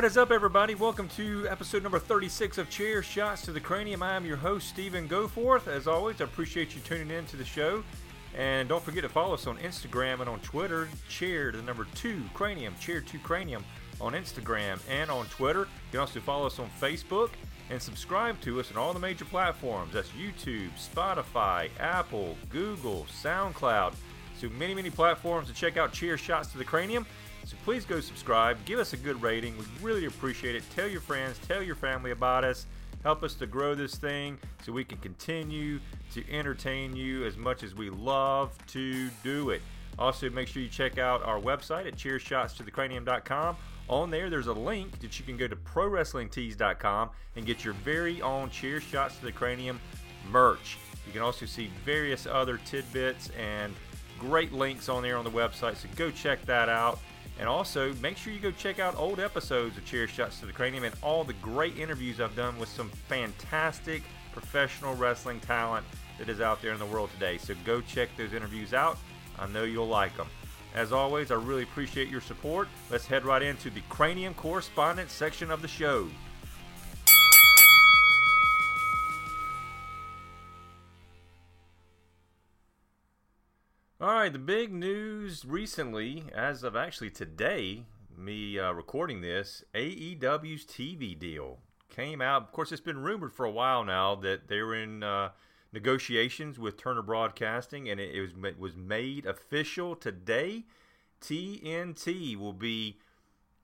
What is up, everybody? Welcome to episode number 36 of Chair Shots to the Cranium. I am your host, Stephen Goforth. As always, I appreciate you tuning in to the show. And don't forget to follow us on Instagram and on Twitter. Chair, the number two cranium, Chair two cranium on Instagram and on Twitter. You can also follow us on Facebook and subscribe to us on all the major platforms. That's YouTube, Spotify, Apple, Google, SoundCloud. So many, many platforms to check out Chair Shots to the Cranium. So please go subscribe, give us a good rating. We really appreciate it. Tell your friends, tell your family about us. Help us to grow this thing so we can continue to entertain you as much as we love to do it. Also, make sure you check out our website at chairshotstothecranium.com. On there, there's a link that you can go to prowrestlingtees.com and get your very own Chair Shots to the Cranium merch. You can also see various other tidbits and great links on there on the website, so go check that out. And also, make sure you go check out old episodes of Chair Shots to the Cranium and all the great interviews I've done with some fantastic professional wrestling talent that is out there in the world today. So go check those interviews out. I know you'll like them. As always, I really appreciate your support. Let's head right into the Cranium Correspondence section of the show. All right, the big news recently, as of actually today, me uh, recording this, AEW's TV deal came out. Of course, it's been rumored for a while now that they were in uh, negotiations with Turner Broadcasting, and it, it was it was made official today. TNT will be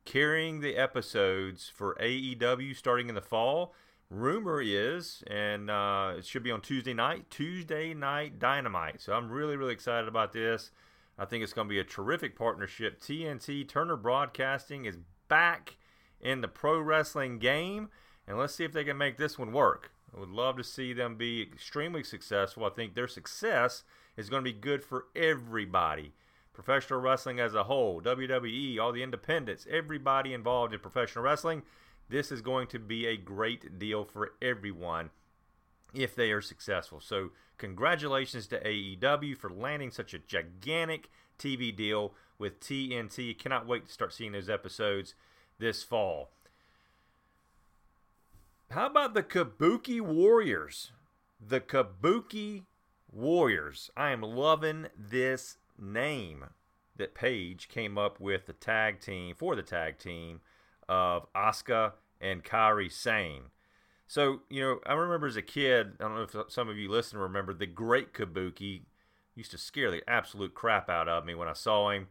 carrying the episodes for AEW starting in the fall. Rumor is, and uh, it should be on Tuesday night, Tuesday night Dynamite. So I'm really, really excited about this. I think it's going to be a terrific partnership. TNT Turner Broadcasting is back in the pro wrestling game, and let's see if they can make this one work. I would love to see them be extremely successful. I think their success is going to be good for everybody. Professional wrestling as a whole, WWE, all the independents, everybody involved in professional wrestling this is going to be a great deal for everyone if they are successful. So, congratulations to AEW for landing such a gigantic TV deal with TNT. Cannot wait to start seeing those episodes this fall. How about the Kabuki Warriors? The Kabuki Warriors. I am loving this name that Paige came up with the tag team for the tag team of Asuka and Kairi Sane. So, you know, I remember as a kid, I don't know if some of you listen remember the great Kabuki used to scare the absolute crap out of me when I saw him.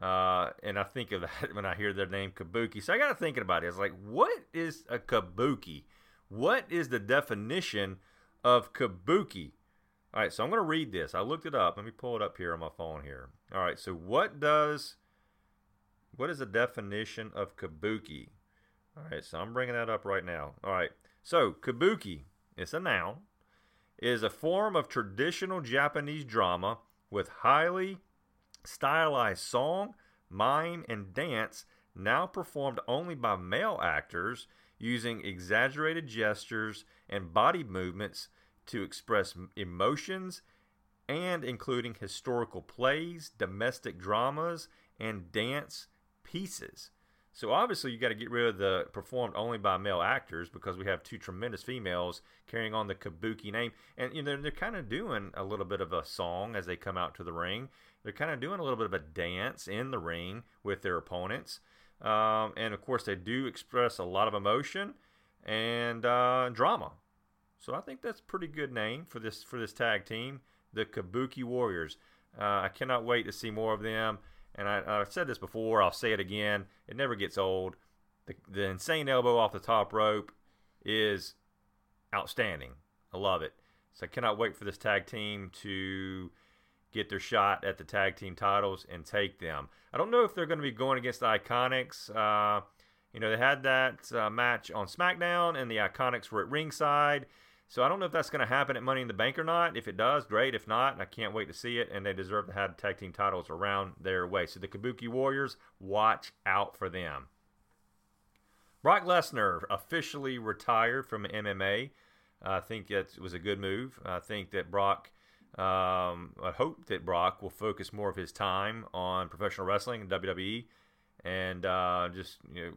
Uh, and I think of that when I hear their name Kabuki. So I got to thinking about it. It's like, what is a Kabuki? What is the definition of Kabuki? All right, so I'm going to read this. I looked it up. Let me pull it up here on my phone here. All right, so what does what is the definition of kabuki? All right, so I'm bringing that up right now. All right, so kabuki, it's a noun, is a form of traditional Japanese drama with highly stylized song, mime, and dance now performed only by male actors using exaggerated gestures and body movements to express emotions and including historical plays, domestic dramas, and dance pieces. So obviously you got to get rid of the performed only by male actors because we have two tremendous females carrying on the Kabuki name, and you know they're kind of doing a little bit of a song as they come out to the ring. They're kind of doing a little bit of a dance in the ring with their opponents, um, and of course they do express a lot of emotion and uh, drama. So I think that's a pretty good name for this for this tag team, the Kabuki Warriors. Uh, I cannot wait to see more of them. And I, have said this before, I'll say it again. It never gets old. The, the insane elbow off the top rope is outstanding. I love it. So I cannot wait for this tag team to get their shot at the tag team titles and take them. I don't know if they're going to be going against the Iconics. Uh, you know, they had that uh, match on SmackDown, and the Iconics were at ringside. So I don't know if that's going to happen at Money in the Bank or not. If it does, great. If not, I can't wait to see it. And they deserve to have tag team titles around their way. So the Kabuki Warriors, watch out for them. Brock Lesnar officially retired from MMA. I think that was a good move. I think that Brock, um, I hope that Brock will focus more of his time on professional wrestling and WWE, and uh, just you know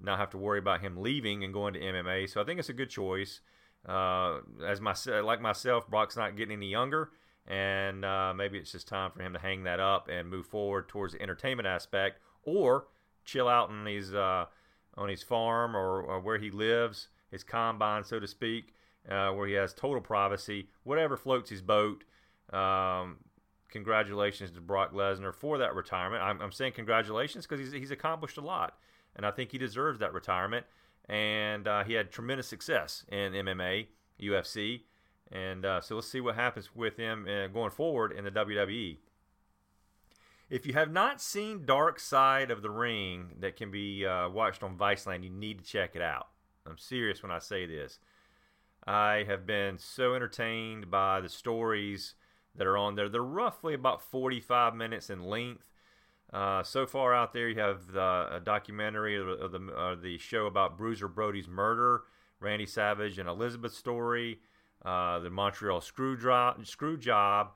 not have to worry about him leaving and going to MMA. So I think it's a good choice. Uh, as my like myself, Brock's not getting any younger, and uh, maybe it's just time for him to hang that up and move forward towards the entertainment aspect, or chill out on his uh, on his farm or, or, where he lives, his combine, so to speak, uh, where he has total privacy. Whatever floats his boat. Um, congratulations to Brock Lesnar for that retirement. I'm, I'm saying congratulations because he's, he's accomplished a lot, and I think he deserves that retirement. And uh, he had tremendous success in MMA, UFC, and uh, so let's see what happens with him uh, going forward in the WWE. If you have not seen Dark Side of the Ring that can be uh, watched on Viceland, you need to check it out. I'm serious when I say this. I have been so entertained by the stories that are on there. They're roughly about 45 minutes in length. Uh, so far out there, you have the, a documentary of the, of the show about Bruiser Brody's murder, Randy Savage and Elizabeth story, uh, the Montreal screw, job, screw job,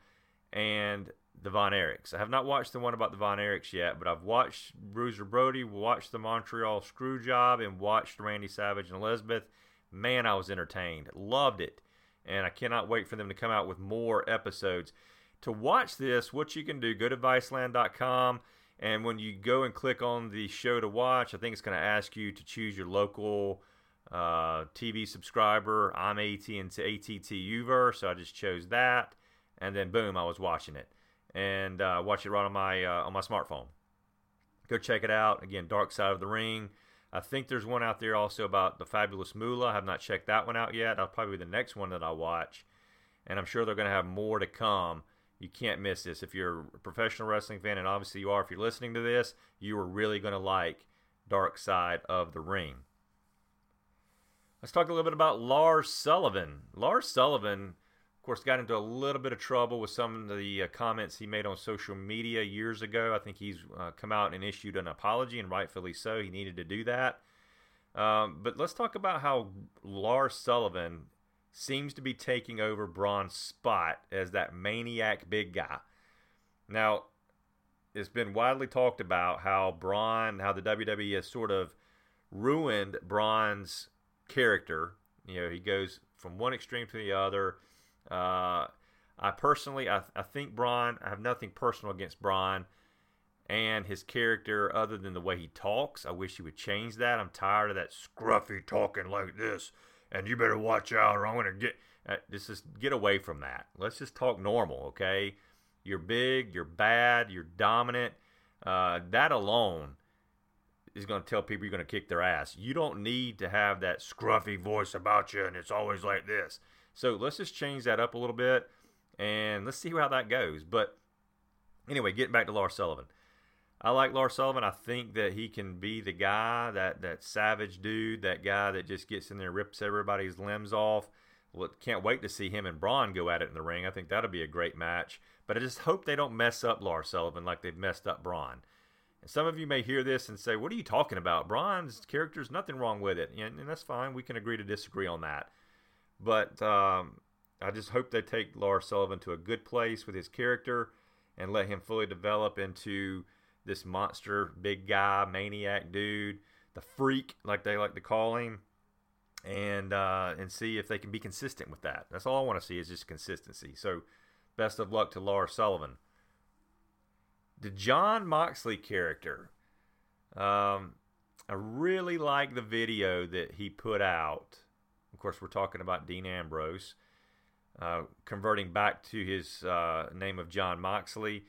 and the Von Erichs. I have not watched the one about the Von Erichs yet, but I've watched Bruiser Brody, watched the Montreal screw job, and watched Randy Savage and Elizabeth. Man, I was entertained. Loved it and I cannot wait for them to come out with more episodes. To watch this, what you can do, go to Viceland.com, and when you go and click on the show to watch, I think it's going to ask you to choose your local uh, TV subscriber. I'm AT&T ATTUver, so I just chose that, and then boom, I was watching it, and uh, watch it right on my uh, on my smartphone. Go check it out. Again, Dark Side of the Ring. I think there's one out there also about the Fabulous Moolah. I have not checked that one out yet. That'll probably be the next one that I watch. And I'm sure they're going to have more to come. You can't miss this. If you're a professional wrestling fan, and obviously you are if you're listening to this, you are really going to like Dark Side of the Ring. Let's talk a little bit about Lars Sullivan. Lars Sullivan of course, got into a little bit of trouble with some of the uh, comments he made on social media years ago. I think he's uh, come out and issued an apology, and rightfully so. He needed to do that. Um, but let's talk about how Lars Sullivan seems to be taking over Braun's spot as that maniac big guy. Now, it's been widely talked about how Braun, how the WWE has sort of ruined Braun's character. You know, he goes from one extreme to the other uh, I personally, I, I think Braun. I have nothing personal against Braun and his character, other than the way he talks. I wish he would change that. I'm tired of that scruffy talking like this. And you better watch out, or I'm gonna get. Uh, just, just get away from that. Let's just talk normal, okay? You're big, you're bad, you're dominant. Uh, that alone is going to tell people you're going to kick their ass. You don't need to have that scruffy voice about you, and it's always like this. So let's just change that up a little bit and let's see how that goes. But anyway, getting back to Lars Sullivan. I like Lars Sullivan. I think that he can be the guy, that, that savage dude, that guy that just gets in there rips everybody's limbs off. Well, can't wait to see him and Braun go at it in the ring. I think that'll be a great match. But I just hope they don't mess up Lars Sullivan like they've messed up Braun. And some of you may hear this and say, What are you talking about? Braun's character's nothing wrong with it. And, and that's fine. We can agree to disagree on that. But um, I just hope they take Lars Sullivan to a good place with his character and let him fully develop into this monster, big guy, maniac dude, the freak, like they like to call him, and uh, and see if they can be consistent with that. That's all I want to see is just consistency. So, best of luck to Lars Sullivan. The John Moxley character. Um, I really like the video that he put out of course, we're talking about Dean Ambrose. Uh, converting back to his uh, name of John Moxley.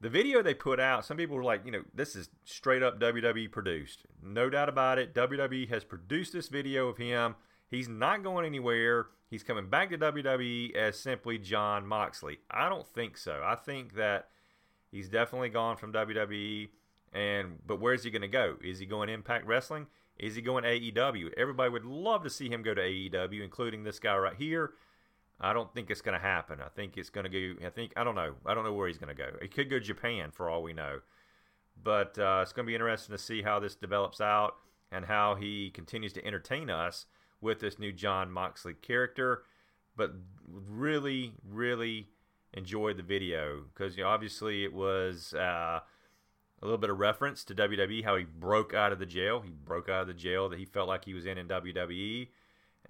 The video they put out, some people were like, you know, this is straight up WWE produced. No doubt about it. WWE has produced this video of him. He's not going anywhere. He's coming back to WWE as simply John Moxley. I don't think so. I think that he's definitely gone from WWE. And but where's he going to go? Is he going Impact Wrestling? Is he going AEW? Everybody would love to see him go to AEW, including this guy right here. I don't think it's going to happen. I think it's going to go. I think I don't know. I don't know where he's going to go. He could go Japan for all we know. But uh, it's going to be interesting to see how this develops out and how he continues to entertain us with this new John Moxley character. But really, really enjoyed the video because you know, obviously it was uh, a little bit of reference to WWE, how he broke out of the jail. He broke out of the jail that he felt like he was in in WWE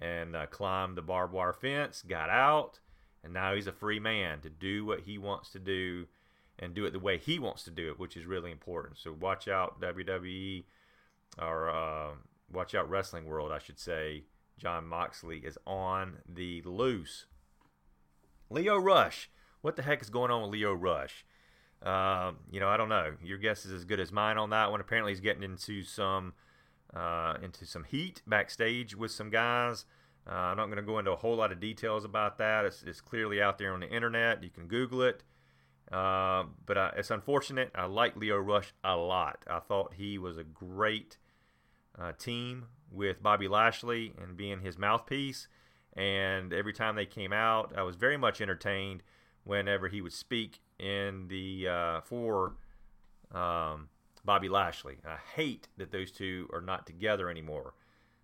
and uh, climbed the barbed wire fence, got out, and now he's a free man to do what he wants to do and do it the way he wants to do it, which is really important. So watch out, WWE, or uh, watch out, Wrestling World, I should say. John Moxley is on the loose. Lio Rush. What the heck is going on with Lio Rush? Um, you know, I don't know. Your guess is as good as mine on that one. Apparently, he's getting into some uh, into some heat backstage with some guys. Uh, I'm not going to go into a whole lot of details about that. It's, it's, clearly out there on the internet. You can Google it. Uh, but I, it's unfortunate. I like Lio Rush a lot. I thought he was a great uh, team with Bobby Lashley and being his mouthpiece. And every time they came out, I was very much entertained whenever he would speak in the uh, for um, Bobby Lashley. I hate that those two are not together anymore.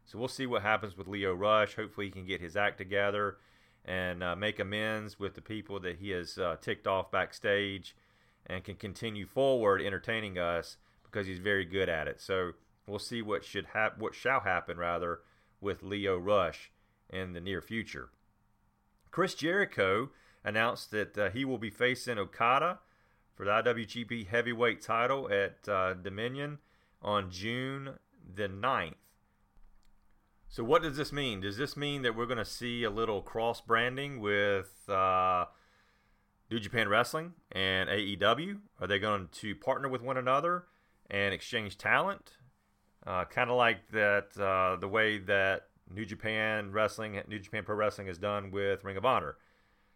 So we'll see what happens with Lio Rush. Hopefully, he can get his act together and uh, make amends with the people that he has uh, ticked off backstage and can continue forward entertaining us because he's very good at it. So we'll see what should hap- what shall happen rather with Lio Rush in the near future. Chris Jericho announced that uh, he will be facing Okada for the IWGP Heavyweight title at uh, Dominion on June the 9th. So, what does this mean? Does this mean that we're going to see a little cross branding with uh, New Japan Wrestling and AEW? Are they going to partner with one another and exchange talent? Uh, kind of like that, uh, the way that New Japan Wrestling, New Japan Pro Wrestling has done with Ring of Honor.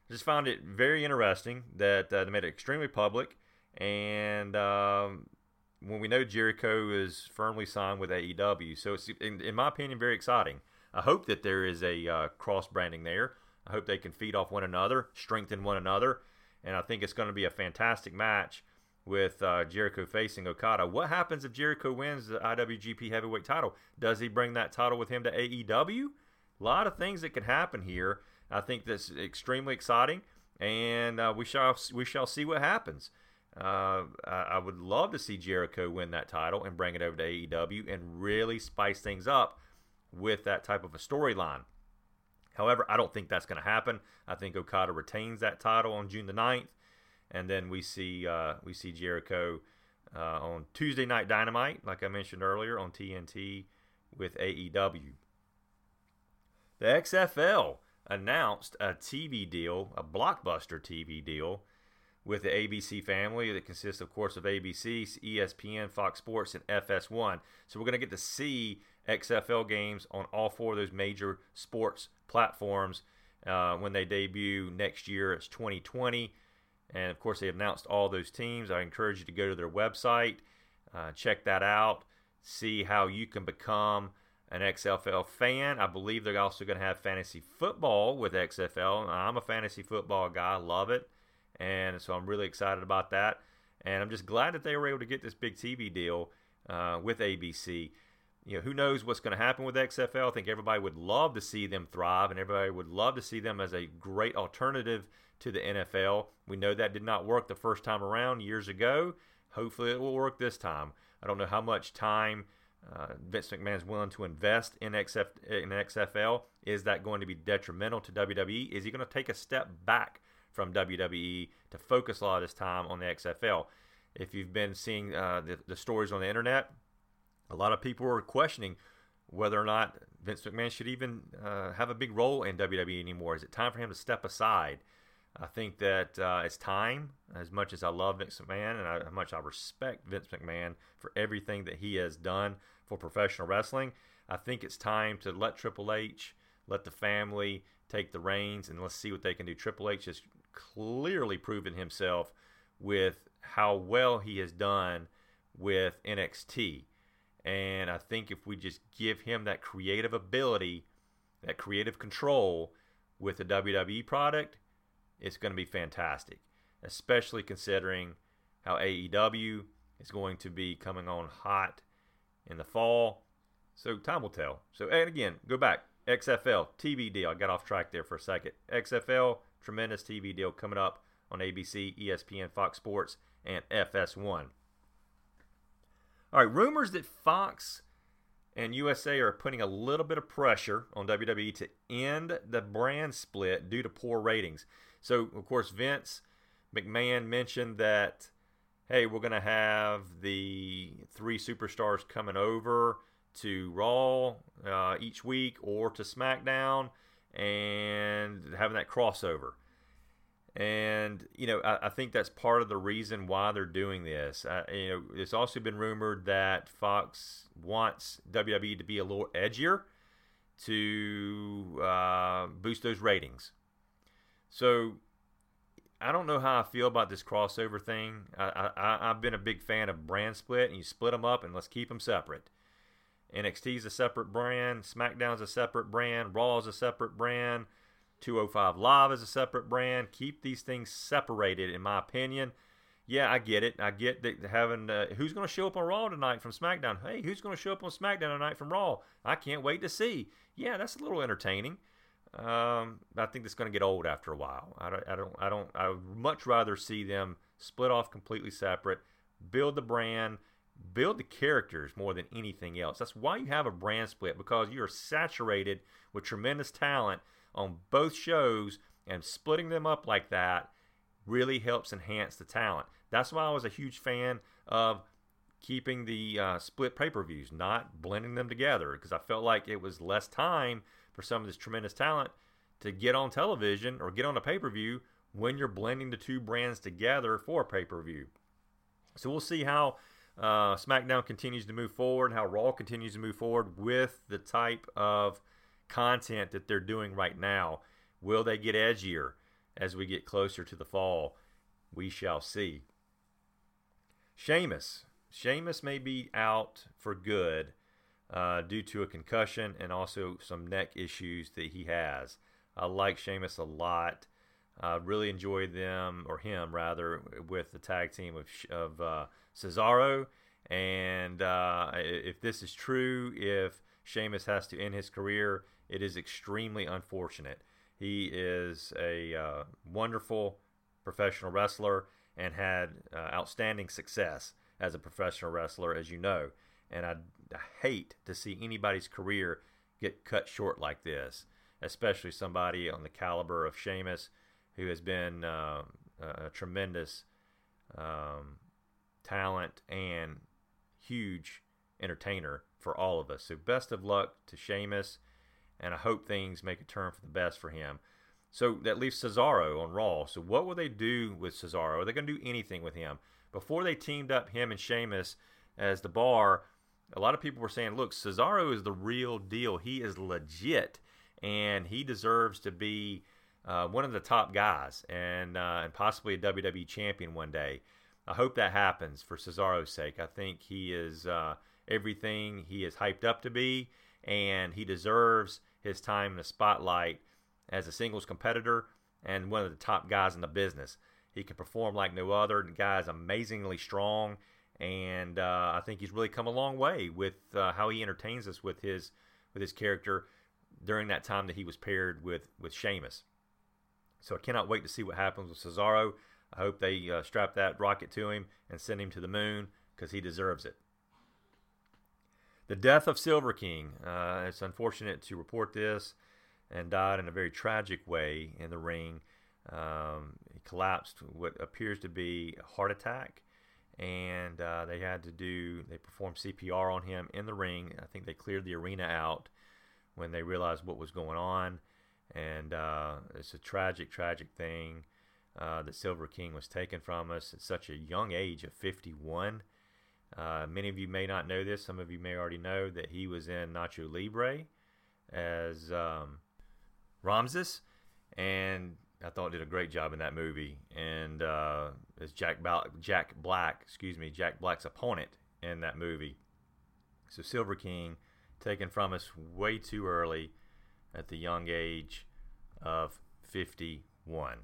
Just found it very interesting that uh, they made it extremely public. And um, when we know Jericho is firmly signed with AEW, so it's, in, in my opinion, very exciting. I hope that there is a uh, cross branding there. I hope they can feed off one another, strengthen one another, and I think it's going to be a fantastic match with uh, Jericho facing Okada. What happens if Jericho wins the IWGP Heavyweight title? Does he bring that title with him to AEW? A lot of things that could happen here. I think that's extremely exciting, and uh, we shall we shall see what happens. Uh, I would love to see Jericho win that title and bring it over to AEW and really spice things up with that type of a storyline. However, I don't think that's going to happen. I think Okada retains that title on June the 9th, and then we see uh, we see Jericho uh, on Tuesday Night Dynamite, like I mentioned earlier, on TNT with AEW. The XFL announced a TV deal, a blockbuster TV deal with the ABC family that consists, of course, of ABC, ESPN, Fox Sports, and FS1. So we're going to get to see XFL games on all four of those major sports platforms uh, when they debut next year. It's 2020. And of course, they announced all those teams. I encourage you to go to their website, uh, check that out, see how you can become an XFL fan. I believe they're also going to have fantasy football with XFL. I'm a fantasy football guy, love it. And so I'm really excited about that. And I'm just glad that they were able to get this big TV deal uh, with ABC. You know, who knows what's going to happen with XFL? I think everybody would love to see them thrive, and everybody would love to see them as a great alternative to the NFL. We know that did not work the first time around years ago. Hopefully, it will work this time. I don't know how much time uh, Vince McMahon is willing to invest in, XF, in XFL. Is that going to be detrimental to WWE? Is he going to take a step back from WWE to focus a lot of his time on the XFL. If you've been seeing uh, the, the stories on the internet, a lot of people are questioning whether or not Vince McMahon should even uh, have a big role in WWE anymore. Is it time for him to step aside? I think that uh, it's time, as much as I love Vince McMahon and I, how much I respect Vince McMahon for everything that he has done for professional wrestling. I think it's time to let Triple H, let the family take the reins, and let's see what they can do. Triple H has clearly proven himself with how well he has done with NXT. And I think if we just give him that creative ability, that creative control with the WWE product, it's going to be fantastic, especially considering how AEW is going to be coming on hot in the fall. So time will tell. So, and again, go back. XFL TV deal. I got off track there for a second. XFL Tremendous TV deal coming up on ABC, ESPN, Fox Sports, and FS1. All right, rumors that Fox and USA are putting a little bit of pressure on WWE to end the brand split due to poor ratings. So, of course, Vince McMahon mentioned that, hey, we're going to have the three superstars coming over to Raw uh, each week or to SmackDown and having that crossover. And you know, I, I, think that's part of the reason why they're doing this. You know, it's also been rumored that Fox wants WWE to be a little edgier to uh, boost those ratings. So I don't know how I feel about this crossover thing. I, I, I've been a big fan of brand split, and you split them up and let's keep them separate. NXT is a separate brand, SmackDown's a separate brand, Raw is a separate brand, 205 Live is a separate brand. Keep these things separated, in my opinion. Yeah, I get it. I get that having uh, who's going to show up on Raw tonight from SmackDown. Hey, who's going to show up on SmackDown tonight from Raw? I can't wait to see. Yeah, that's a little entertaining. Um, I think it's going to get old after a while. I don't, I don't, I don't. I would much rather see them split off completely separate, build the brand, build the characters more than anything else. That's why you have a brand split because you are saturated with tremendous talent on both shows, and splitting them up like that really helps enhance the talent. That's why I was a huge fan of keeping the uh, split pay per views, not blending them together, because I felt like it was less time for some of this tremendous talent to get on television or get on a pay per view when you're blending the two brands together for a pay per view. So we'll see how uh, SmackDown continues to move forward, how Raw continues to move forward with the type of content that they're doing right now. Will they get edgier as we get closer to the fall? We shall see. Sheamus. Sheamus may be out for good uh, due to a concussion and also some neck issues that he has. I like Sheamus a lot. I really enjoyed them, or him rather, with the tag team of, of uh, Cesaro. And uh, if this is true, if Sheamus has to end his career, it is extremely unfortunate. He is a uh, wonderful professional wrestler and had uh, outstanding success as a professional wrestler, as you know. And I, I hate to see anybody's career get cut short like this, especially somebody on the caliber of Sheamus, who has been uh, a tremendous um, talent and huge entertainer for all of us. So, best of luck to Sheamus and I hope things make a turn for the best for him. So that leaves Cesaro on Raw. So what will they do with Cesaro? Are they going to do anything with him? Before they teamed up him and Sheamus as the bar, a lot of people were saying, look, Cesaro is the real deal. He is legit, and he deserves to be uh, one of the top guys and, uh, and possibly a WWE champion one day. I hope that happens for Cesaro's sake. I think he is uh, everything he is hyped up to be and he deserves his time in the spotlight as a singles competitor and one of the top guys in the business. He can perform like no other. The guy is amazingly strong, and uh, I think he's really come a long way with uh, how he entertains us with his with his character during that time that he was paired with with Sheamus. So I cannot wait to see what happens with Cesaro. I hope they uh, strap that rocket to him and send him to the moon because he deserves it. The death of Silver King. Uh, it's unfortunate to report this, and died in a very tragic way in the ring. Um, he collapsed what appears to be a heart attack, and uh, they had to do they performed CPR on him in the ring. I think they cleared the arena out when they realized what was going on, and uh, it's a tragic, tragic thing uh, that Silver King was taken from us at such a young age of 51. Uh, many of you may not know this. Some of you may already know that he was in Nacho Libre as um, Ramses, and I thought did a great job in that movie. And uh, as Jack ba- Jack Black, excuse me, Jack Black's opponent in that movie. So Silver King taken from us way too early at the young age of 51.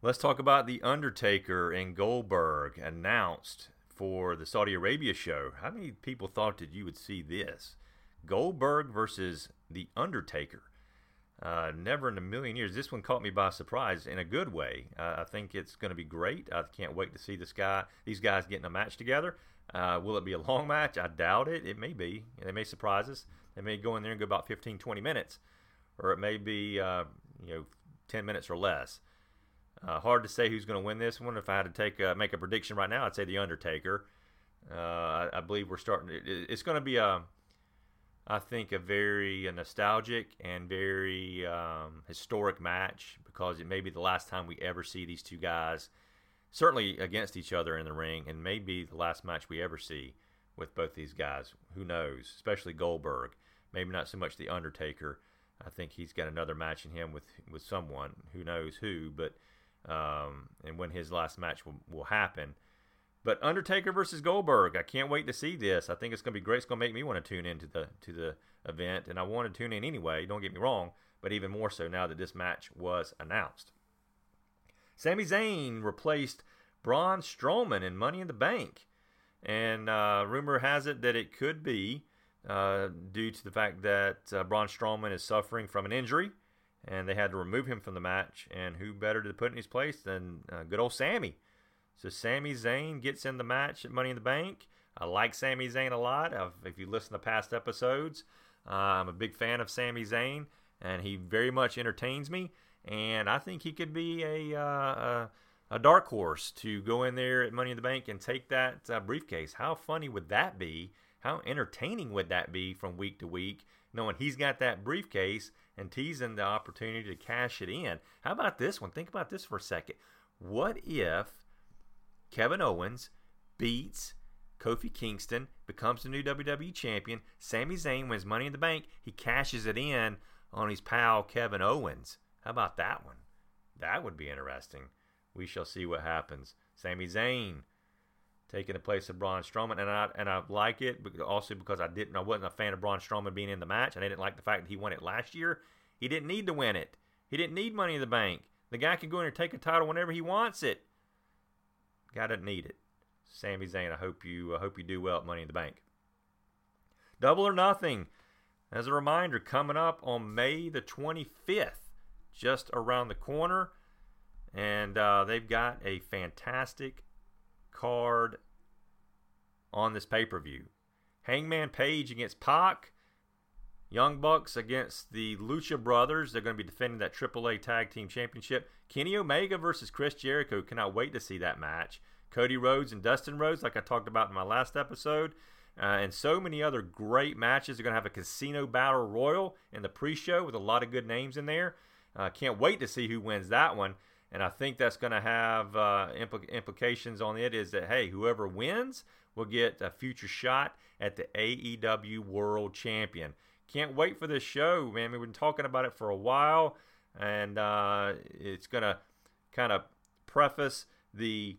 Let's talk about The Undertaker and Goldberg announced for the Saudi Arabia show. How many people thought that you would see this? Goldberg versus The Undertaker. Uh, never in a million years. This one caught me by surprise in a good way. Uh, I think it's going to be great. I can't wait to see this guy, these guys getting a match together. Uh, will it be a long match? I doubt it. It may be. They may surprise us. They may go in there and go about 15, 20 minutes, or it may be uh, you know 10 minutes or less. Uh, hard to say who's going to win this one. If I had to take a, make a prediction right now, I'd say the Undertaker. Uh, I, I, believe we're starting. It, it's going to be a, I think, a very nostalgic and very um, historic match because it may be the last time we ever see these two guys, certainly against each other in the ring, and maybe the last match we ever see with both these guys. Who knows? Especially Goldberg. Maybe not so much the Undertaker. I think he's got another match in him with with someone. Who knows who? But um, and when his last match will, will happen. But Undertaker versus Goldberg, I can't wait to see this. I think it's going to be great. It's going to make me want to tune into the to the event, and I want to tune in anyway. Don't get me wrong, but even more so now that this match was announced. Sami Zayn replaced Braun Strowman in Money in the Bank, and uh, rumor has it that it could be uh, due to the fact that uh, Braun Strowman is suffering from an injury and they had to remove him from the match. And who better to put in his place than uh, good old Sami? So Sami Zayn gets in the match at Money in the Bank. I like Sami Zayn a lot. I've, if you listen to past episodes, uh, I'm a big fan of Sami Zayn, and he very much entertains me. And I think he could be a, uh, a, a dark horse to go in there at Money in the Bank and take that uh, briefcase. How funny would that be? How entertaining would that be from week to week, knowing he's got that briefcase and teasing the opportunity to cash it in. How about this one? Think about this for a second. What if Kevin Owens beats Kofi Kingston, becomes the new WWE champion, Sami Zayn wins Money in the Bank, he cashes it in on his pal Kevin Owens. How about that one? That would be interesting. We shall see what happens. Sami Zayn taking the place of Braun Strowman, and I and I like it also because I didn't I wasn't a fan of Braun Strowman being in the match, and I didn't like the fact that he won it last year. He didn't need to win it. He didn't need Money in the Bank. The guy can go in and take a title whenever he wants it. Doesn't need it. Sami Zayn, I hope you I hope you do well at Money in the Bank. Double or Nothing, as a reminder, coming up on May the 25th, just around the corner, and uh, they've got a fantastic card on this pay per view. Hangman Page against Pac. Young Bucks against the Lucha Brothers. They're going to be defending that AAA Tag Team Championship. Kenny Omega versus Chris Jericho. Cannot wait to see that match. Cody Rhodes and Dustin Rhodes, like I talked about in my last episode. Uh, and so many other great matches. They're going to have a casino battle royal in the pre show with a lot of good names in there. Uh, can't wait to see who wins that one. And I think that's going to have uh, impl- implications on it is that, hey, whoever wins will get a future shot at the AEW World Champion. Can't wait for this show, man. We've been talking about it for a while, and uh, it's going to kind of preface the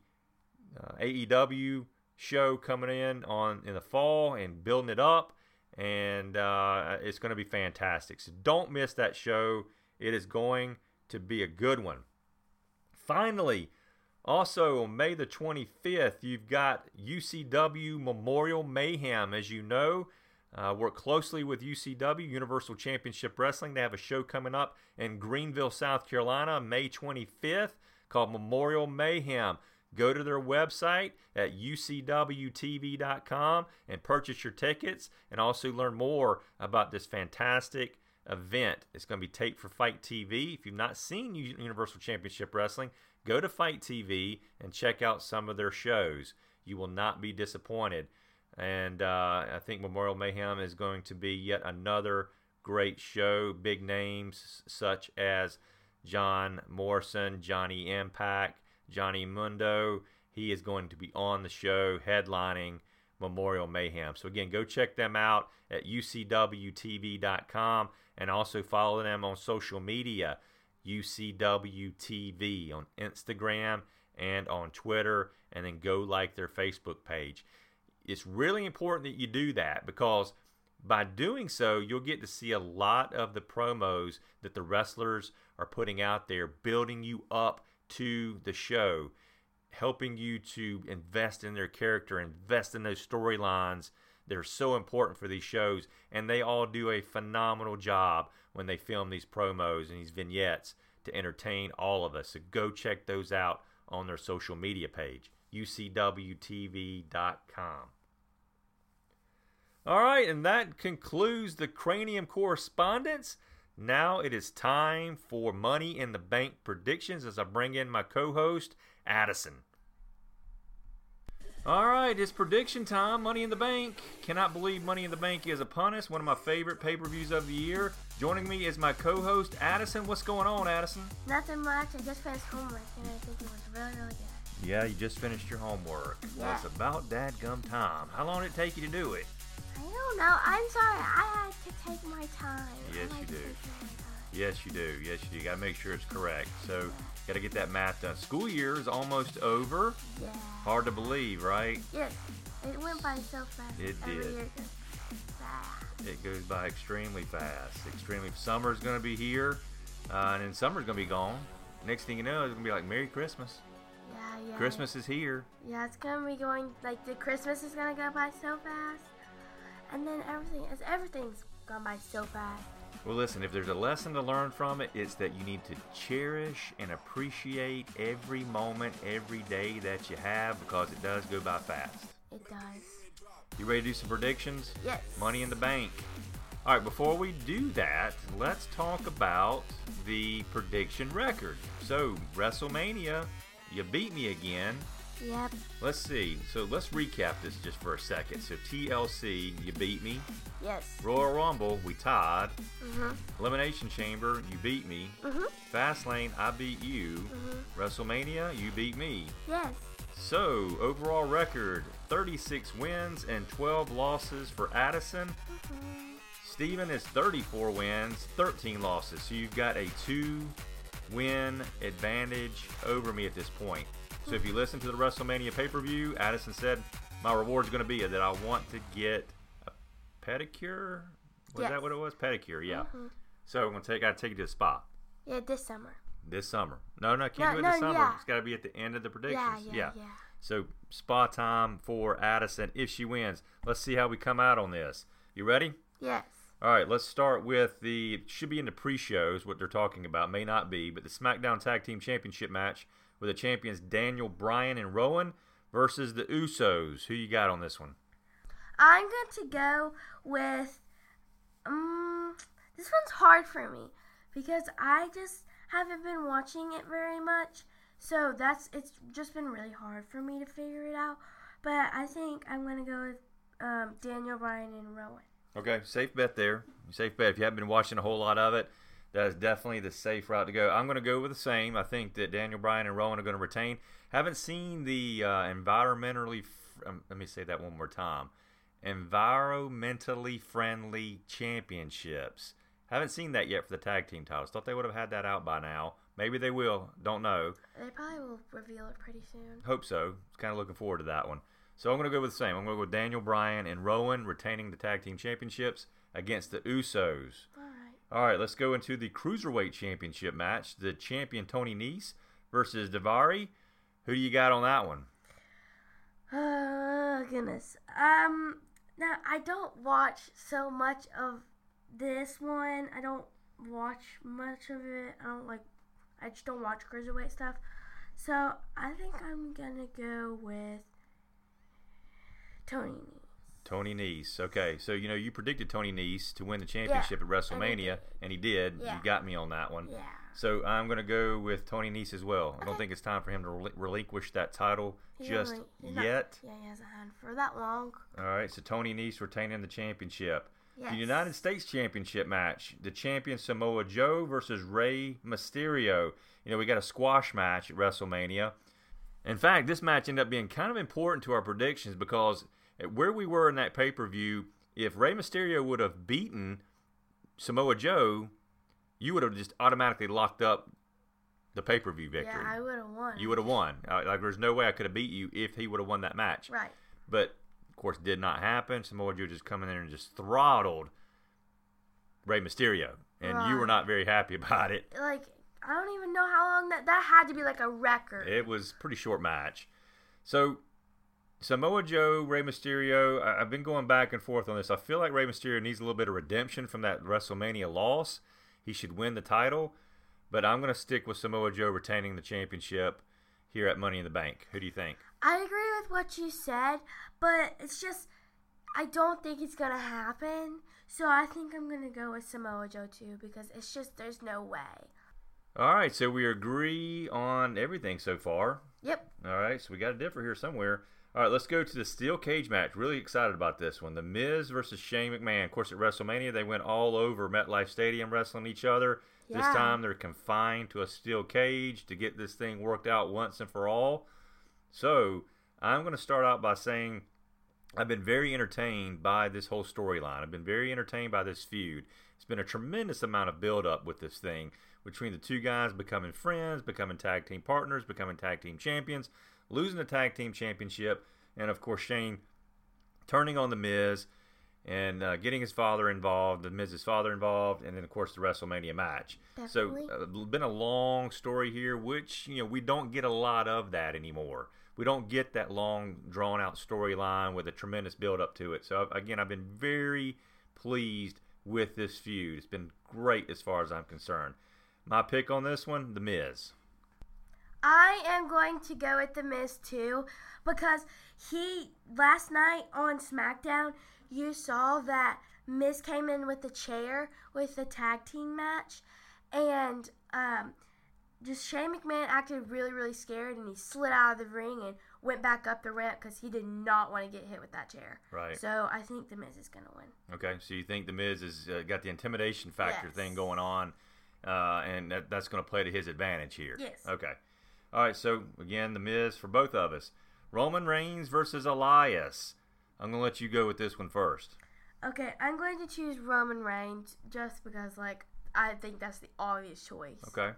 uh, AEW show coming in on in the fall and building it up, and uh, it's going to be fantastic. So don't miss that show. It is going to be a good one. Finally, also on May the 25th, you've got UCW Memorial Mayhem. As you know, uh, work closely with UCW, Universal Championship Wrestling. They have a show coming up in Greenville, South Carolina, May 25th, called Memorial Mayhem. Go to their website at ucwtv.com and purchase your tickets and also learn more about this fantastic event. It's going to be taped for FITE TV. If you've not seen Universal Championship Wrestling, go to FITE TV and check out some of their shows. You will not be disappointed. And uh, I think Memorial Mayhem is going to be yet another great show. Big names such as John Morrison, Johnny Impact, Johnny Mundo. He is going to be on the show headlining Memorial Mayhem. So, again, go check them out at ucwtv.com and also follow them on social media UCWTV on Instagram and on Twitter, and then go like their Facebook page. It's really important that you do that because by doing so, you'll get to see a lot of the promos that the wrestlers are putting out there, building you up to the show, helping you to invest in their character, invest in those storylines They're so important for these shows, and they all do a phenomenal job when they film these promos and these vignettes to entertain all of us. So go check those out on their social media page, ucwtv.com. All right, and that concludes the cranium correspondence. Now it is time for Money in the Bank predictions as I bring in my co host, Addison. All right, it's prediction time. Money in the Bank. Cannot believe Money in the Bank is upon us. One of my favorite pay per views of the year. Joining me is my co host, Addison. What's going on, Addison? Nothing much. I just finished homework and I think it was really, really good. Yeah, you just finished your homework. Yeah. That's about dadgum time. How long did it take you to do it? I don't know. I'm sorry. I had to take my time. Yes, you do. take my time. Yes, you do. Yes, you do. Got to make sure it's correct. So, got to get that math done. School year is almost over. Yeah. Hard to believe, right? Yes. It went by so fast. It did. year goes fast. It goes by extremely fast. Extremely. Summer's going to be here, uh, and then summer's going to be gone. Next thing you know, it's going to be like Merry Christmas. Yeah, yeah. Christmas is here. Yeah, it's gonna be going like the Christmas is gonna go by so fast, and then everything as everything's gone by so fast. Well, listen, if there's a lesson to learn from it, it's that you need to cherish and appreciate every moment, every day that you have because it does go by fast. It does. You ready to do some predictions? Yes. Money in the bank. All right, before we do that, let's talk about the prediction record. So, WrestleMania, you beat me again. Yep. Let's see. So, let's recap this just for a second. So, TLC, you beat me. Yes. Royal Rumble, we tied. Mhm. Elimination Chamber, you beat me. Mhm. Fastlane, I beat you. Mhm. WrestleMania, you beat me. Yes. So, overall record 36 wins and 12 losses for Addison. Mhm. Stephen is 34 wins, 13 losses. So, you've got a two win advantage over me at this point. So, if you listen to the WrestleMania pay per view, Addison said, My reward is going to be that I want to get a pedicure. Was Yes. that what it was? Pedicure, yeah. Mhm. So, I'm going to take, I take you to the spa. Yeah, this summer. This summer. No, no, can't No, do it no, this summer. yeah. It's got to be at the end of the Yeah, predictions. yeah, yeah. So spa time for Addison if she wins. Let's see how we come out on this. You ready? Yes. All right, let's start with the should be in the pre-shows what they're talking about may not be, but the SmackDown Tag Team Championship match with the champions Daniel Bryan and Rowan versus the Usos. Who you got on this one? I'm going to go with. Um, this one's hard for me because I just haven't been watching it very much. So that's it's just been really hard for me to figure it out. But I think I'm gonna go with um, Daniel Bryan and Rowan. Okay, safe bet there. Safe bet. If you haven't been watching a whole lot of it, that is definitely the safe route to go. I'm going to go with the same. I think that Daniel Bryan and Rowan are going to retain. Haven't seen the uh, environmentally. F- um, let me say that one more time. Environmentally friendly championships. Haven't seen that yet for the tag team titles. Thought they would have had that out by now. Maybe they will. Don't know. They probably will reveal it pretty soon. Hope so. Kind of looking forward to that one. So I'm going to go with the same. I'm going to go with Daniel Bryan and Rowan retaining the tag team championships against the Usos. All right. All right, let's go into the cruiserweight championship match. The champion Tony Nese versus Daivari. Who do you got on that one? Oh goodness. Um. Now I don't watch so much of this one. I don't watch much of it. I don't like. I just don't watch cruiserweight stuff. So I think I'm gonna go with Tony. Tony Nese. Okay, so you know you predicted Tony Nese to win the championship at WrestleMania, and he did. Yeah. You got me on that one. Yeah. So I'm going to go with Tony Nese as well. I don't think it's time for him to rel- relinquish that title He just he's not- yet. yeah, he hasn't had for that long. All right, so Tony Nese retaining the championship. Yes. The United States Championship match, the champion Samoa Joe versus Rey Mysterio. You know, we got a squash match at WrestleMania. In fact, this match ended up being kind of important to our predictions because where we were in that pay per view, if Rey Mysterio would have beaten Samoa Joe, you would have just automatically locked up the pay per view victory. Yeah, I would have won. you would have won. Uh, Like, there's no way I could have beat you if he would have won that match Right. but of course did not happen. Samoa Joe just come in there and just throttled Rey Mysterio, and you were not very happy about it. Like I don't even know how long that that had to be like a record. It was a pretty short match. So Samoa Joe, Rey Mysterio. I, I've been going back and forth on this. I feel like Rey Mysterio needs a little bit of redemption from that WrestleMania loss. He should win the title, but I'm going to stick with Samoa Joe retaining the championship here at Money in the Bank. Who do you think? I agree with what you said, but it's just I don't think it's gonna happen. So I think I'm gonna go with Samoa Joe too because it's just there's no way. All right, so we agree on everything so far. Yep. All right, so we got to differ here somewhere. All right, let's go to the steel cage match. Really excited about this one. The Miz versus Shane McMahon. Of course, at WrestleMania, they went all over MetLife Stadium wrestling each other. This time, they're confined to a steel cage to get this thing worked out once and for all. So, I'm going to start out by saying I've been very entertained by this whole storyline. I've been very entertained by this feud. It's been a tremendous amount of build up with this thing between the two guys becoming friends, becoming tag team partners, becoming tag team champions, losing the tag team championship, and of course Shane turning on the Miz and uh, getting his father involved, the Miz's father involved, and then of course the WrestleMania match. Definitely. So, uh, been a long story here, which you know we don't get a lot of that anymore. We don't get that long, drawn out storyline with a tremendous build up to it. So again, I've been very pleased with this feud. It's been great as far as I'm concerned. My pick on this one, The Miz. I am going to go with the Miz too because he last night on SmackDown you saw that Miz came in with the chair with the tag team match and um just Shane McMahon acted really really scared and he slid out of the ring and went back up the ramp because he did not want to get hit with that chair. Right. So I think the Miz is gonna win. Okay, so you think the Miz has uh, got the intimidation factor Yes. thing going on, uh, and that, that's going to play to his advantage here. Yes. Okay. All right. So again, the Miz for both of us. Roman Reigns versus Elias. I'm going to let you go with this one first. Okay, I'm going to choose Roman Reigns just because like I think that's the obvious choice. Okay.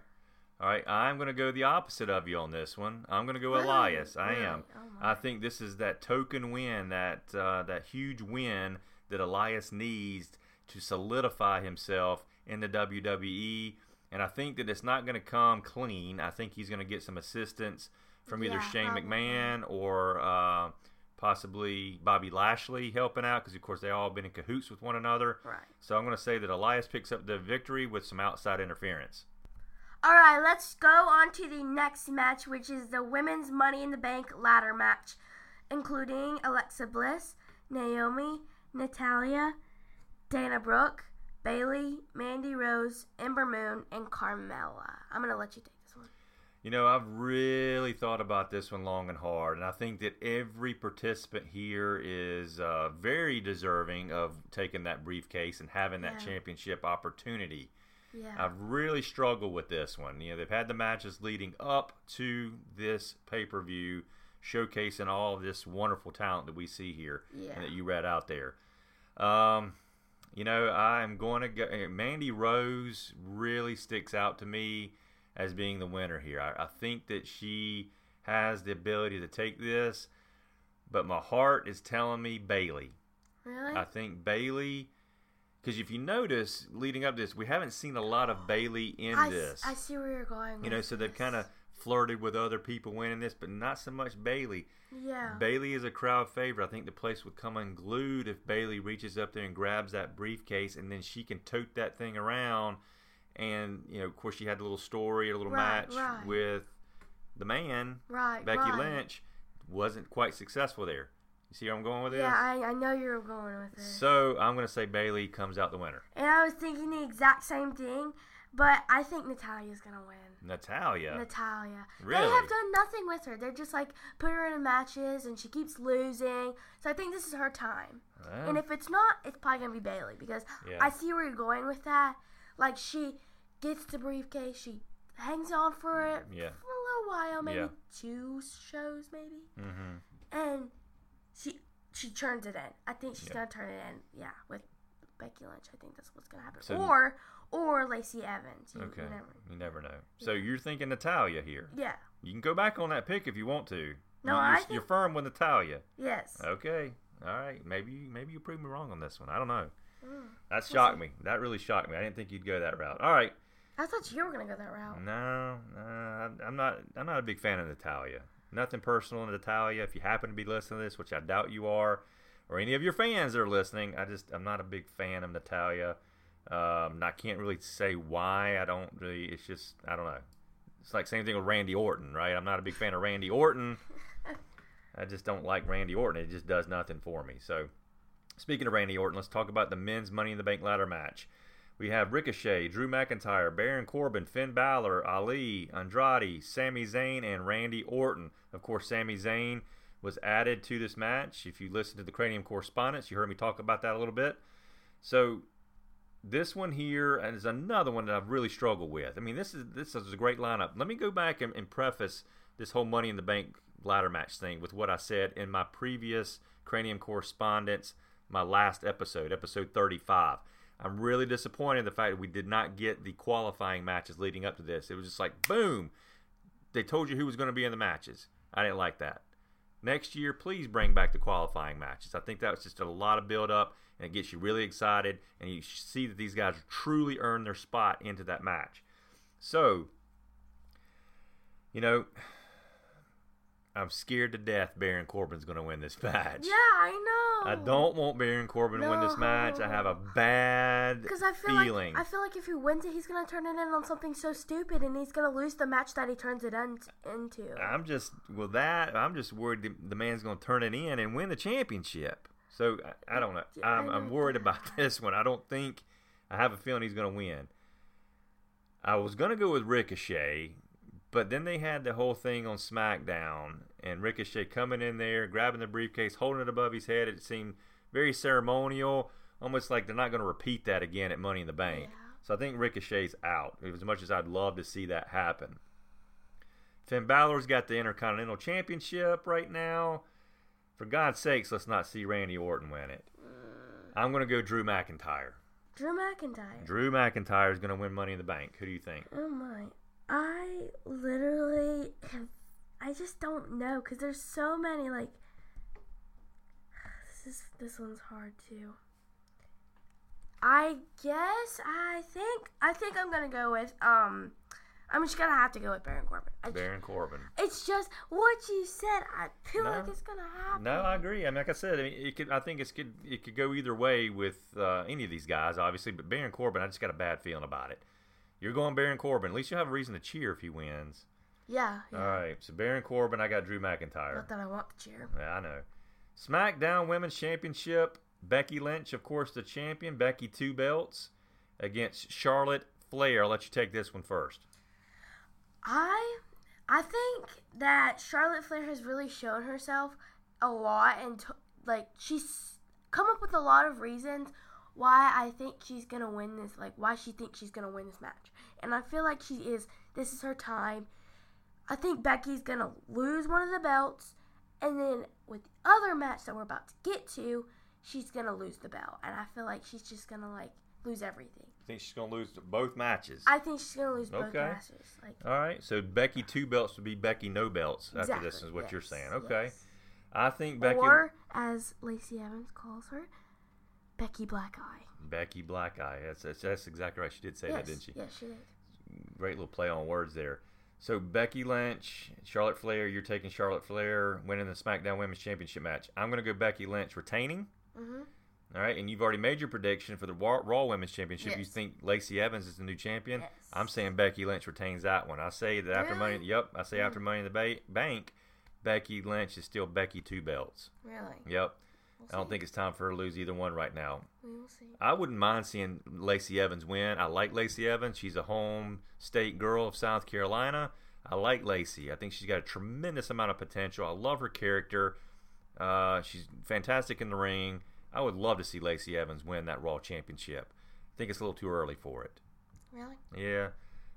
All right. I'm going to go the opposite of you on this one. I'm going to go Really? Elias. I Really? am. Oh. I think this is that token win, that uh, that huge win that Elias needs to solidify himself in the WWE. And I think that it's not going to come clean. I think he's going to get some assistance from either Yeah, Shane probably. McMahon or uh, possibly Bobby Lashley helping out because, of course, they all been in cahoots with one another. Right. So I'm going to say that Elias picks up the victory with some outside interference. All right, let's go on to the next match, which is the women's Money in the Bank ladder match, including Alexa Bliss, Naomi, Natalya, Dana Brooke, Bayley, Mandy Rose, Ember Moon, and Carmella. I'm gonna let you take this one. You know, I've really thought about this one long and hard, and I think that every participant here is uh, very deserving of taking that briefcase and having that Yeah. championship opportunity. Yeah. I've really struggled with this one. You know, they've had the matches leading up to this pay per view, showcasing all of this wonderful talent that we see here Yeah. and that you read out there. Um, you know, I'm going to go. Eh, Mandy Rose really sticks out to me as being the winner here. I, I think that she has the ability to take this, but my heart is telling me Bayley. really? I think Bayley, because if you notice, leading up to this, we haven't seen a lot of Bayley in I, this. I see where you're going. you know, so they've kind of flirted with other people winning this, but not so much Bayley. Yeah. Bayley is a crowd favorite. I think the place would come unglued if Bayley reaches up there and grabs that briefcase, and then she can tote that thing around. And you know, of course, she had a little story, a little Right, match right. with the man, right. Becky. Lynch. Wasn't quite successful there. You see where I'm going with this? Yeah, I, I know you're going with this. So I'm going to say Bayley comes out the winner. and I was thinking the exact same thing, but I think Natalya's gonna win. Natalya. Natalya. Really? They have done nothing with her. They're just like put her in matches and she keeps losing. So I think this is her time. Well, And if it's not, it's probably gonna be Bayley because Yeah. I see where you're going with that. Like she gets the briefcase, she hangs on for it Yeah. for a little while, maybe Yeah. two shows, maybe, hmm and she she turns it in. I think she's Yeah. gonna turn it in. Yeah, with Becky Lynch. I think that's what's gonna happen. So- or or Lacey Evans. You, Okay. You never, You never know. So you're thinking Natalya here. yeah. You can go back on that pick if you want to. No, you, I you're, think- you're firm with Natalya. Yes. Okay. All right. Maybe maybe you prove me wrong on this one. I don't know. Mm. That shocked me. That really shocked me. I didn't think you'd go that route. All right. I thought you were gonna go that route. No, no, I'm- not. I'm not a big fan of Natalya. Nothing personal, Natalya. If you happen to be listening to this, which I doubt you are, or any of your fans that are listening, I just I'm not a big fan of Natalya. Um, I can't really say why. I don't really. It's just I don't know. It's like same thing with Randy Orton, right? I'm not a big fan of Randy Orton. I just don't like Randy Orton. It just does nothing for me. So, speaking of Randy Orton, let's talk about the men's Money in the Bank ladder match. We have Ricochet, Drew McIntyre, Baron Corbin, Finn Balor, Ali, Andrade, Sami Zayn, and Randy Orton. Of course, Sami Zayn was added to this match. If you listen to the Cranium Correspondence, you heard me talk about that a little bit. So this one here is another one that I've really struggled with. I mean, this is this is a great lineup. Let me go back and, and preface this whole Money in the Bank ladder match thing with what I said in my previous Cranium Correspondence, my last episode, episode 35. I'm really disappointed in the fact that we did not get the qualifying matches leading up to this. It was just like, boom, they told you who was going to be in the matches. I didn't like that. Next year, please bring back the qualifying matches. I think that was just a lot of build up, and it gets you really excited, and you see that these guys truly earned their spot into that match. So, you know, I'm scared to death Baron Corbin's going to win this match. Yeah, I know. I don't want Baron Corbin to win this match. I have a bad Because I feel feeling. like I feel like if he wins it, he's gonna turn it in on something so stupid, and he's gonna lose the match that he turns it un- into. I'm just well that. I'm just worried the, the man's going to turn it in and win the championship. So I, I don't know. I'm, I'm worried about this one. I don't think. I have a feeling he's going to win. I was going to go with Ricochet, but then they had the whole thing on SmackDown, and Ricochet coming in there, grabbing the briefcase, holding it above his head. It seemed very ceremonial, almost like they're not going to repeat that again at Money in the Bank. Yeah. So I think Ricochet's out. As much as I'd love to see that happen. Finn Balor's got the Intercontinental Championship right now. For God's sakes, let's not see Randy Orton win it. Mm. I'm going to go Drew McIntyre. Drew McIntyre. Drew McIntyre is going to win Money in the Bank. Who do you think? Oh my! I literally have. I just don't know because there's so many like. This is this one's hard too. I guess I think I think I'm gonna go with um. I'm just gonna have to go with Baron Corbin. I, Baron Corbin. It's just what you said. I feel No. like it's gonna happen. No, I agree. I mean, like I said, I mean, it could. I think it's could. It could go either way with uh, any of these guys, obviously. But Baron Corbin, I just got a bad feeling about it. You're going Baron Corbin. At least you have a reason to cheer if he wins. Yeah. yeah. All right. So Baron Corbin, I got Drew McIntyre. Not that I want the chair. Yeah, I know. SmackDown Women's Championship. Becky Lynch, of course, the champion. Becky two belts against Charlotte Flair. I'll let you take this one first. I I think that Charlotte Flair has really shown herself a lot and t- like she's come up with a lot of reasons why I think she's going to win this like why she thinks she's going to win this match. And I feel like she is this is her time. I think Becky's going to lose one of the belts and then with the other match that we're about to get to, she's going to lose the belt. And I feel like she's just going to like lose everything. I think she's going to lose both matches. I think she's going to lose both matches. Like All right. So Becky two belts would be Becky no belts after this is what you're saying. Okay. yes. I think Becky Or, as Lacey Evans calls her, Becky Black Eye. Becky Black Eye. That's, that's that's exactly right. She did say yes, that, didn't she? Yes, she did. Great little play on words there. So Becky Lynch, Charlotte Flair. You're taking Charlotte Flair winning the SmackDown Women's Championship match. I'm going to go Becky Lynch retaining. hmm All right, and you've already made your prediction for the Raw, Raw Women's Championship. You think Lacey Evans is the new champion? Yes. I'm saying Becky Lynch retains that one. I say that after Really? money. Yep, I say after Money in the ba- Bank, Becky Lynch is still Becky two belts. Really? Yep. We'll I don't see. think it's time for her to lose either one right now. We will see. I wouldn't mind seeing Lacey Evans win. I like Lacey Evans. She's a home state girl of South Carolina. I like Lacey. I think she's got a tremendous amount of potential. I love her character. Uh, she's fantastic in the ring. I would love to see Lacey Evans win that Raw Championship. I think it's a little too early for it. Really? Yeah.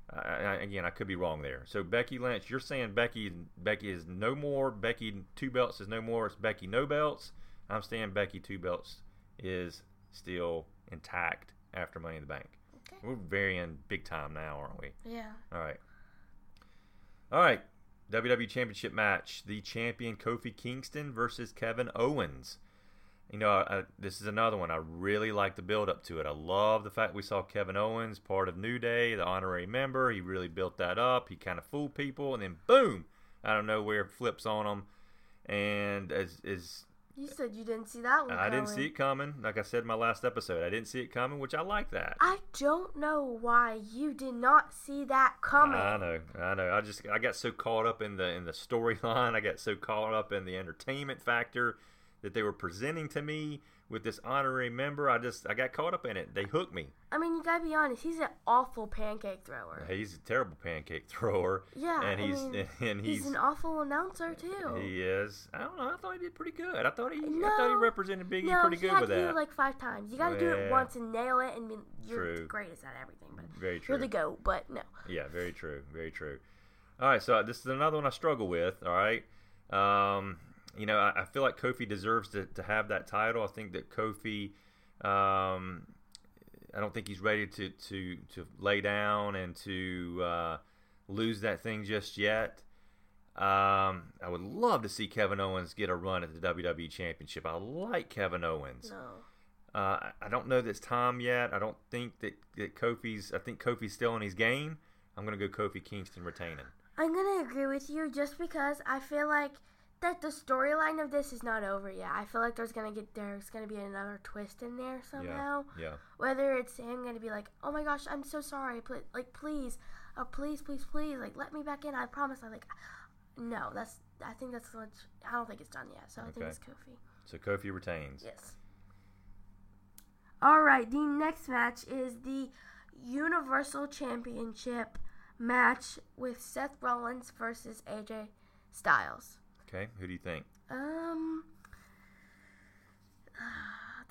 I, I, again, I could be wrong there. So Becky Lynch, you're saying Becky Becky is no more. Becky two belts is no more. It's Becky no belts. I'm saying Becky two belts is still intact after Money in the Bank. Okay. We're varying big time now, aren't we? Yeah. All right. All right. WWE Championship match: the champion Kofi Kingston versus Kevin Owens. You know, I, this is another one. I really like the build up to it. I love the fact we saw Kevin Owens part of New Day, the honorary member. He really built that up. He kind of fooled people, and then boom, I don't of nowhere, flips on him, and as is You said you didn't see that one. I didn't coming. see it coming. Like I said in my last episode, I didn't see it coming, which I like that. I don't know why you did not see that coming. I know, I know. I just I got so caught up in the in the storyline. I got so caught up in the entertainment factor that they were presenting to me with this honorary member. I just I got caught up in it. They hooked me. I mean, you gotta be honest. He's an awful pancake thrower. He's a terrible pancake thrower. Yeah, and I he's mean, and He's, he's, an awful announcer too. he is. I don't know. I thought he did pretty good. I thought he I thought he represented Biggie no, pretty good had with to do that. it like five times. You gotta do it once and nail it, and you're True. the greatest at everything. But Very true. you're the go. But no, Yeah, very true. Very true. All right, so this is another one I struggle with. All right. Um, you know, I, I feel like Kofi deserves to, to have that title. I think that Kofi, um, I don't think he's ready to, to, to lay down and to uh, lose that thing just yet. Um, I would love to see Kevin Owens get a run at the WWE Championship. I like Kevin Owens. no. Uh, I- don't know that it's time yet. I don't think that, that Kofi's. I think Kofi's still in his game. I'm gonna go Kofi Kingston retaining. I'm gonna agree with you just because I feel like that the storyline of this is not over yet. I feel like there's gonna get there's gonna be another twist in there somehow. Yeah. yeah. Whether it's him gonna be like, "Oh my gosh, I'm so sorry, pl- like please, oh please, please, please, like let me back in. I promise." I like, no, that's I think that's much. I don't think it's done yet, so I think it's Kofi. So Kofi retains. Yes. All right, the next match is the Universal Championship match with Seth Rollins versus AJ Styles. Okay. Who do you think? Um,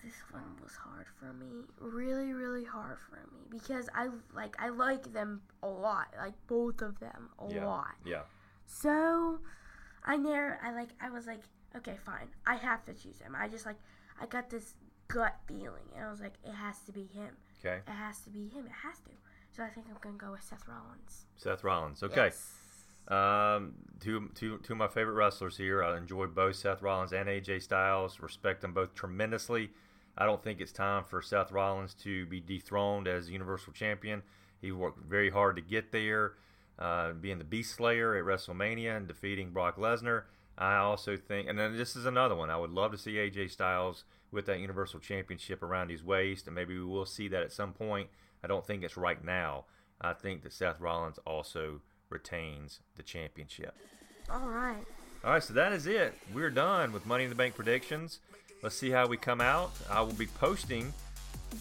this one was hard for me. Really, really hard for me because I like I like them a lot, like both of them a yeah. lot. Yeah. So I never I like I was like, okay, fine. I have to choose him. I just like I got this gut feeling and I was like, it has to be him. Okay. It has to be him. It has to. So I think I'm gonna go with Seth Rollins. Seth Rollins. Okay. Yes. Um, two, two, two of my favorite wrestlers here. I enjoy both Seth Rollins and AJ Styles. Respect them both tremendously. I don't think it's time for Seth Rollins to be dethroned as Universal Champion. He worked very hard to get there, uh, being the Beast Slayer at WrestleMania and defeating Brock Lesnar. I also think, and then this is another one. I would love to see AJ Styles with that Universal Championship around his waist, and maybe we will see that at some point. I don't think it's right now. I think that Seth Rollins also retains the championship. All right. All right, so that is it. We're done with Money in the Bank predictions. Let's see how we come out. I will be posting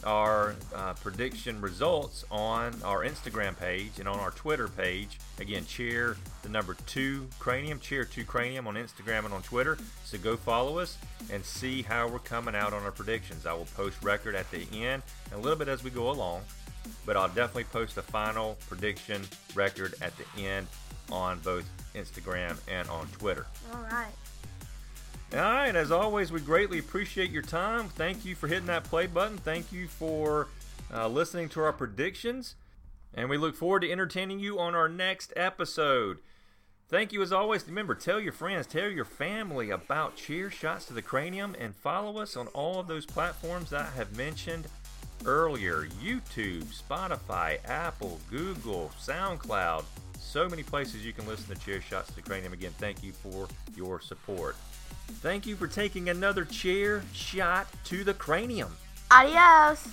our uh, prediction results on our Instagram page and on our Twitter page. Again, cheer the number two cranium, cheer two cranium on Instagram and on Twitter. So go follow us and see how we're coming out on our predictions. I will post record at the end and a little bit as we go along, but I'll definitely post a final prediction record at the end on both Instagram and on Twitter. All right. All right, as always, we greatly appreciate your time. Thank you for hitting that play button. Thank you for uh, listening to our predictions. And we look forward to entertaining you on our next episode. Thank you as always. Remember, tell your friends, tell your family about Chair Shots to the Cranium, and follow us on all of those platforms that I have mentioned earlier YouTube, Spotify, Apple, Google, SoundCloud. So many places you can listen to Chair Shots to Cranium. Again, thank you for your support. Thank you for taking another chair shot to the cranium. Adios.